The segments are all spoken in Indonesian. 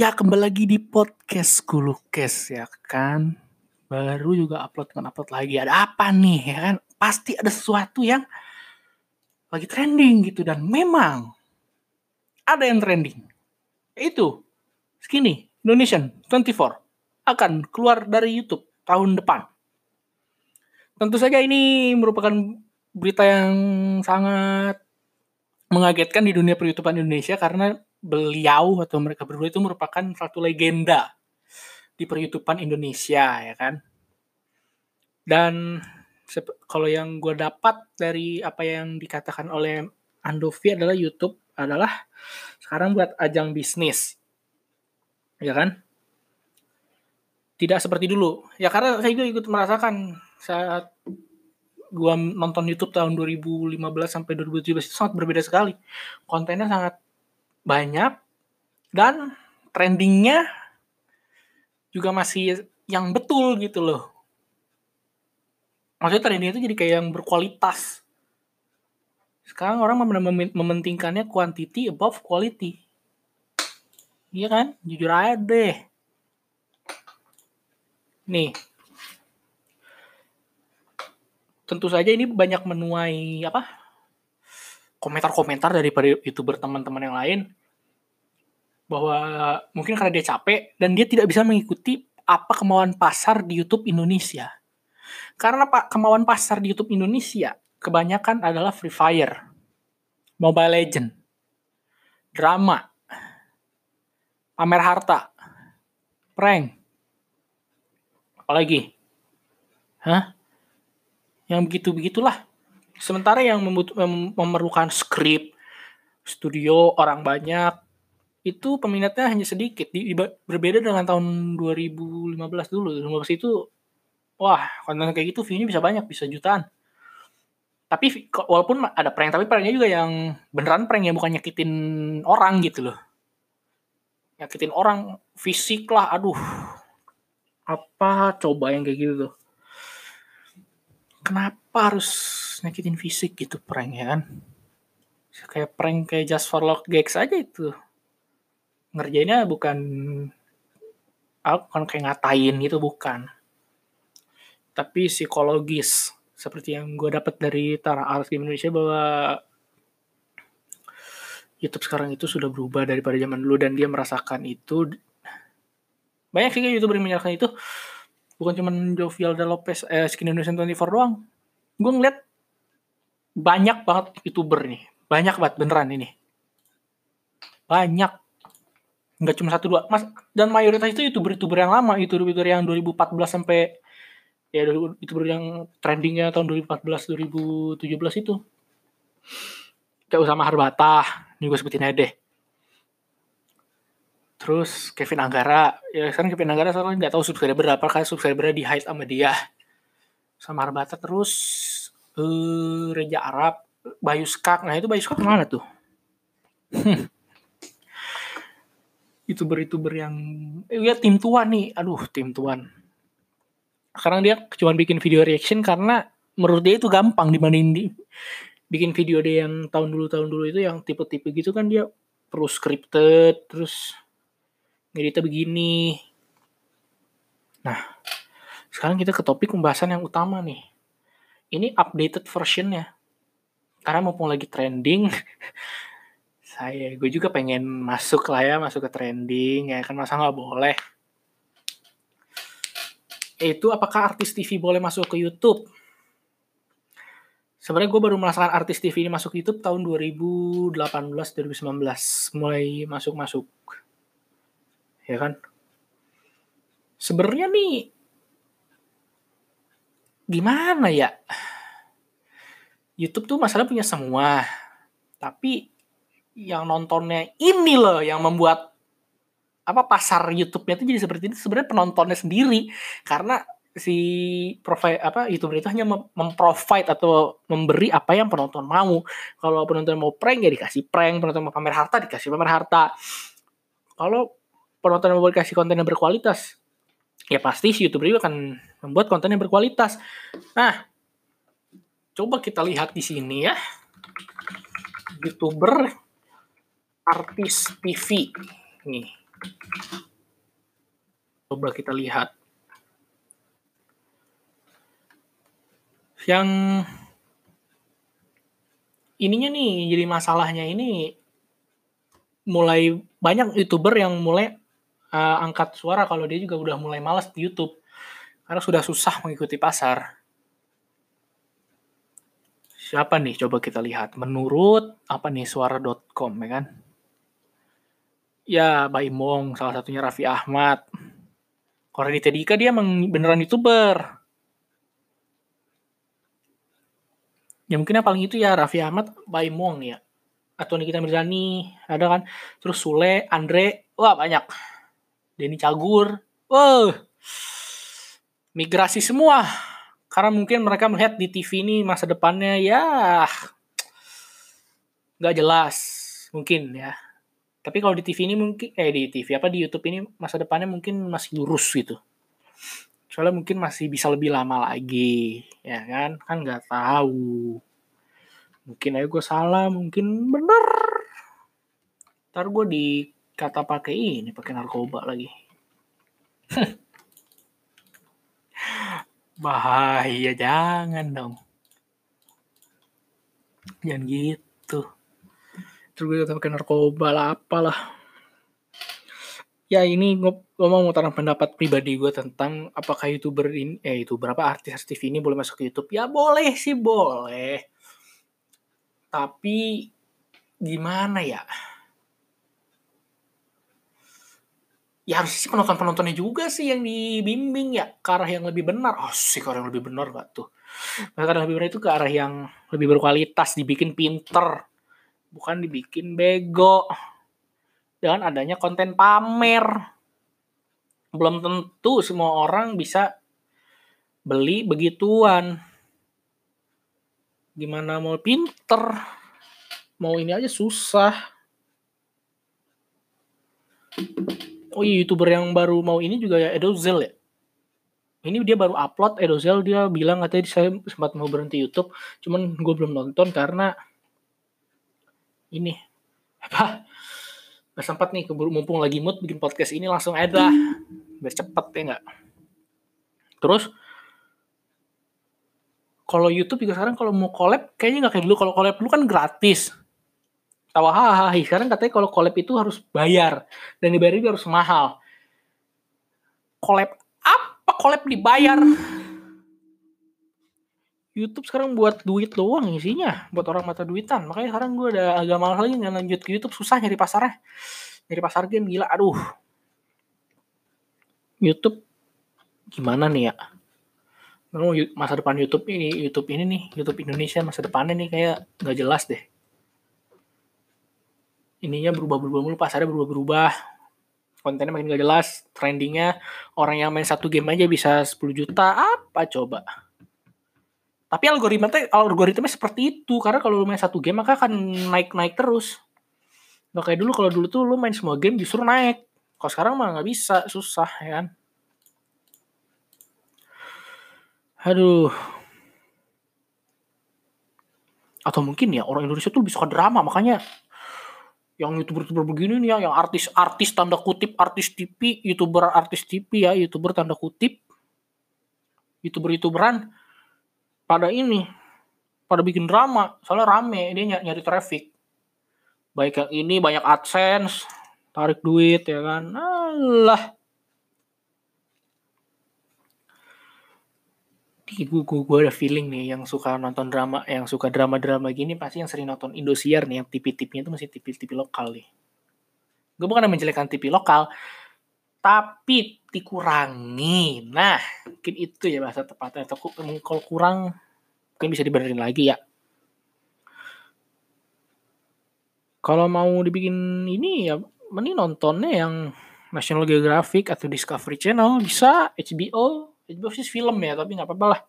Ya kembali lagi di podcast Kulukes ya kan. Baru juga upload kan upload lagi. Ada apa nih ya kan? Pasti ada sesuatu yang lagi trending gitu dan memang ada yang trending. Itu Skinny Indonesian 24 akan keluar dari YouTube tahun depan. Tentu saja ini merupakan berita yang sangat mengagetkan di dunia per Indonesia karena beliau atau mereka berdua itu merupakan satu legenda di per Indonesia ya kan. Dan kalau yang gue dapat dari apa yang dikatakan oleh Andovi adalah YouTube adalah sekarang buat ajang bisnis. Ya kan? Tidak seperti dulu. Ya karena saya juga ikut merasakan saat gua nonton YouTube tahun 2015 sampai 2017 itu sangat berbeda sekali. Kontennya sangat banyak dan trendingnya juga masih yang betul gitu loh. Maksudnya trending itu jadi kayak yang berkualitas. Sekarang orang mem mementingkannya quantity above quality. Iya kan? Jujur aja deh. Nih, tentu saja ini banyak menuai apa komentar-komentar dari youtuber teman-teman yang lain bahwa mungkin karena dia capek dan dia tidak bisa mengikuti apa kemauan pasar di YouTube Indonesia. Karena pak kemauan pasar di YouTube Indonesia kebanyakan adalah Free Fire, Mobile Legend, drama, pamer harta, prank, apalagi, hah? yang begitu begitulah sementara yang mem memerlukan skrip studio orang banyak itu peminatnya hanya sedikit di, berbeda dengan tahun 2015 dulu. 2015 itu wah konten kayak gitu view-nya bisa banyak bisa jutaan. Tapi walaupun ada prank tapi pranknya juga yang beneran prank ya bukan nyakitin orang gitu loh. Nyakitin orang fisik lah aduh. Apa coba yang kayak gitu tuh. Kenapa harus nyakitin fisik gitu prank ya kan? Kayak prank kayak just for love gags aja itu ngerjainnya bukan aku kan kayak ngatain gitu bukan. Tapi psikologis seperti yang gue dapat dari Tara Arts di Indonesia bahwa YouTube sekarang itu sudah berubah daripada zaman dulu dan dia merasakan itu. Banyak sih youtuber yang menyalahkan itu bukan cuma Jovial dan Lopez eh, Skin Indonesian 24 doang. Gue ngeliat banyak banget youtuber nih. Banyak banget beneran ini. Banyak nggak cuma satu dua mas dan mayoritas itu youtuber youtuber yang lama youtuber youtuber yang 2014 sampai ya youtuber yang trendingnya tahun 2014 2017 itu kayak Usama Harbata ini gue sebutin aja deh Terus Kevin Anggara, ya sekarang Kevin Anggara soalnya nggak tahu subscriber berapa kan subscriber di hide sama dia. Sama Arbata terus uh, Reja Arab, Bayu Skak. Nah itu Bayu Skak mana tuh? Youtuber-youtuber yang ya tim tuan nih. Aduh, tim tuan. Sekarang dia cuma bikin video reaction karena menurut dia itu gampang dibanding di, bikin video dia yang tahun dulu tahun dulu itu yang tipe-tipe gitu kan dia perlu scripted terus ngeditnya begini. Nah, sekarang kita ke topik pembahasan yang utama nih. Ini updated versionnya. Karena mumpung lagi trending, saya gue juga pengen masuk lah ya, masuk ke trending ya kan masa nggak boleh. Itu apakah artis TV boleh masuk ke YouTube? Sebenarnya gue baru merasakan artis TV ini masuk YouTube tahun 2018-2019, mulai masuk-masuk. Ya kan? Sebenarnya nih gimana ya? YouTube tuh masalah punya semua. Tapi yang nontonnya ini loh yang membuat apa pasar YouTube-nya itu jadi seperti itu sebenarnya penontonnya sendiri karena si profile apa YouTuber itu hanya memprovide atau memberi apa yang penonton mau. Kalau penonton mau prank ya dikasih prank, penonton mau pamer harta dikasih pamer harta. Kalau penonton mau kasih konten yang berkualitas, ya pasti si YouTuber juga akan membuat konten yang berkualitas. Nah, coba kita lihat di sini ya. YouTuber artis TV. Nih. Coba kita lihat. Yang ininya nih jadi masalahnya ini mulai banyak youtuber yang mulai uh, angkat suara kalau dia juga udah mulai malas di YouTube karena sudah susah mengikuti pasar. Siapa nih? Coba kita lihat. Menurut apa nih suara.com ya kan? Ya, Baimong, salah satunya Raffi Ahmad. Kalau Raditya Dika dia emang beneran youtuber. Ya mungkin yang paling itu ya Raffi Ahmad, Baimong ya. Atau Nikita Mirzani, ada kan. Terus Sule, Andre, wah banyak. Denny Cagur, wah. Migrasi semua karena mungkin mereka melihat di TV ini masa depannya ya nggak jelas mungkin ya tapi kalau di TV ini mungkin eh di TV apa di YouTube ini masa depannya mungkin masih lurus gitu. Soalnya mungkin masih bisa lebih lama lagi ya kan? Kan nggak tahu. Mungkin aja gue salah mungkin bener. Ntar gue di kata pakai ini pakai narkoba lagi. Bahaya jangan dong. Jangan gitu terus gue pakai narkoba lah apalah. Ya ini gue, gue mau mengutarakan pendapat pribadi gue tentang apakah youtuber ini eh itu berapa artis TV ini boleh masuk ke YouTube. Ya boleh sih boleh. Tapi gimana ya? Ya harus sih penonton-penontonnya juga sih yang dibimbing ya ke arah yang lebih benar. Oh sih ke arah yang lebih benar gak tuh? Ke arah yang lebih benar itu ke arah yang lebih berkualitas, dibikin pinter, bukan dibikin bego. Dengan adanya konten pamer. Belum tentu semua orang bisa beli begituan. Gimana mau pinter? Mau ini aja susah oh iya youtuber yang baru mau ini juga ya Edozel ya ini dia baru upload Edozel dia bilang katanya saya sempat mau berhenti YouTube cuman gue belum nonton karena ini. Apa? Gak sempat nih keburu mumpung lagi mood bikin podcast ini langsung ada biar cepet ya nggak? Terus kalau YouTube juga sekarang kalau mau collab kayaknya nggak kayak dulu. Kalau collab dulu kan gratis. Tawa hahaha sekarang katanya kalau collab itu harus bayar. Dan dibayar itu harus mahal. Collab apa collab dibayar YouTube sekarang buat duit doang isinya buat orang mata duitan. Makanya sekarang gue udah agak malas lagi nggak lanjut ke YouTube susah nyari pasarnya. Nyari pasar game gila aduh. YouTube gimana nih ya? Masa depan YouTube ini YouTube ini nih YouTube Indonesia masa depannya nih kayak nggak jelas deh. Ininya berubah-berubah mulu, pasarnya berubah-berubah. Kontennya makin gak jelas, trendingnya. Orang yang main satu game aja bisa 10 juta, apa coba? Tapi algoritma algoritmanya seperti itu, karena kalau lu main satu game maka akan naik-naik terus. Gak kayak dulu, kalau dulu tuh lu main semua game justru naik. Kalau sekarang mah nggak bisa, susah ya kan. Aduh. Atau mungkin ya orang Indonesia tuh bisa ke drama, makanya yang youtuber-youtuber begini nih ya, yang artis-artis tanda kutip artis TV, youtuber artis TV ya, youtuber tanda kutip, youtuber-youtuberan pada ini, pada bikin drama, soalnya rame, dia ny nyari traffic. Baik yang ini banyak AdSense, tarik duit ya kan, Allah. gue, gue, gue ada feeling nih yang suka nonton drama, yang suka drama-drama gini pasti yang sering nonton Indosiar nih, yang TV-TV-nya itu masih TV-TV lokal nih. Gue bukan menjelekkan TV lokal, tapi dikurangi. Nah, mungkin itu ya bahasa tepatnya. Atau kalau kurang, mungkin bisa dibenerin lagi ya. Kalau mau dibikin ini ya, mending nontonnya yang National Geographic atau Discovery Channel. Bisa HBO HBO sih film ya tapi nggak apa-apa lah.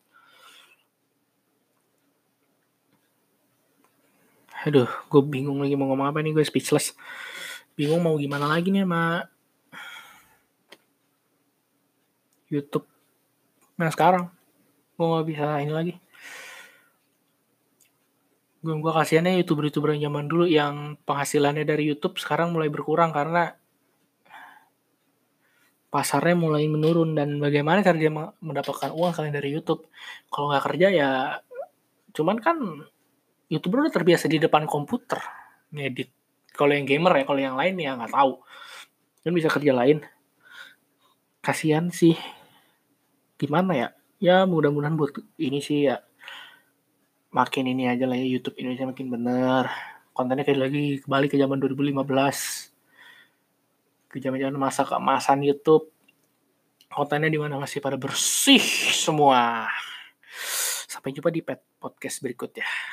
Aduh gue bingung lagi mau ngomong apa nih gue speechless. Bingung mau gimana lagi nih sama YouTube nah sekarang? Gue gak bisa ini lagi. Gue gue kasihannya youtuber youtuber yang zaman dulu yang penghasilannya dari YouTube sekarang mulai berkurang karena pasarnya mulai menurun. Dan bagaimana cara dia mendapatkan uang kalian dari YouTube? Kalau nggak kerja ya cuman kan youtuber udah terbiasa di depan komputer ngedit. Kalau yang gamer ya kalau yang lain ya nggak tahu. Kan bisa kerja lain. Kasihan sih gimana ya? Ya mudah-mudahan buat ini sih ya. Makin ini aja lah ya YouTube Indonesia makin bener. Kontennya kayak lagi kembali ke zaman 2015 ke zaman masa keemasan YouTube. Kontennya di mana masih pada bersih semua. Sampai jumpa di podcast berikutnya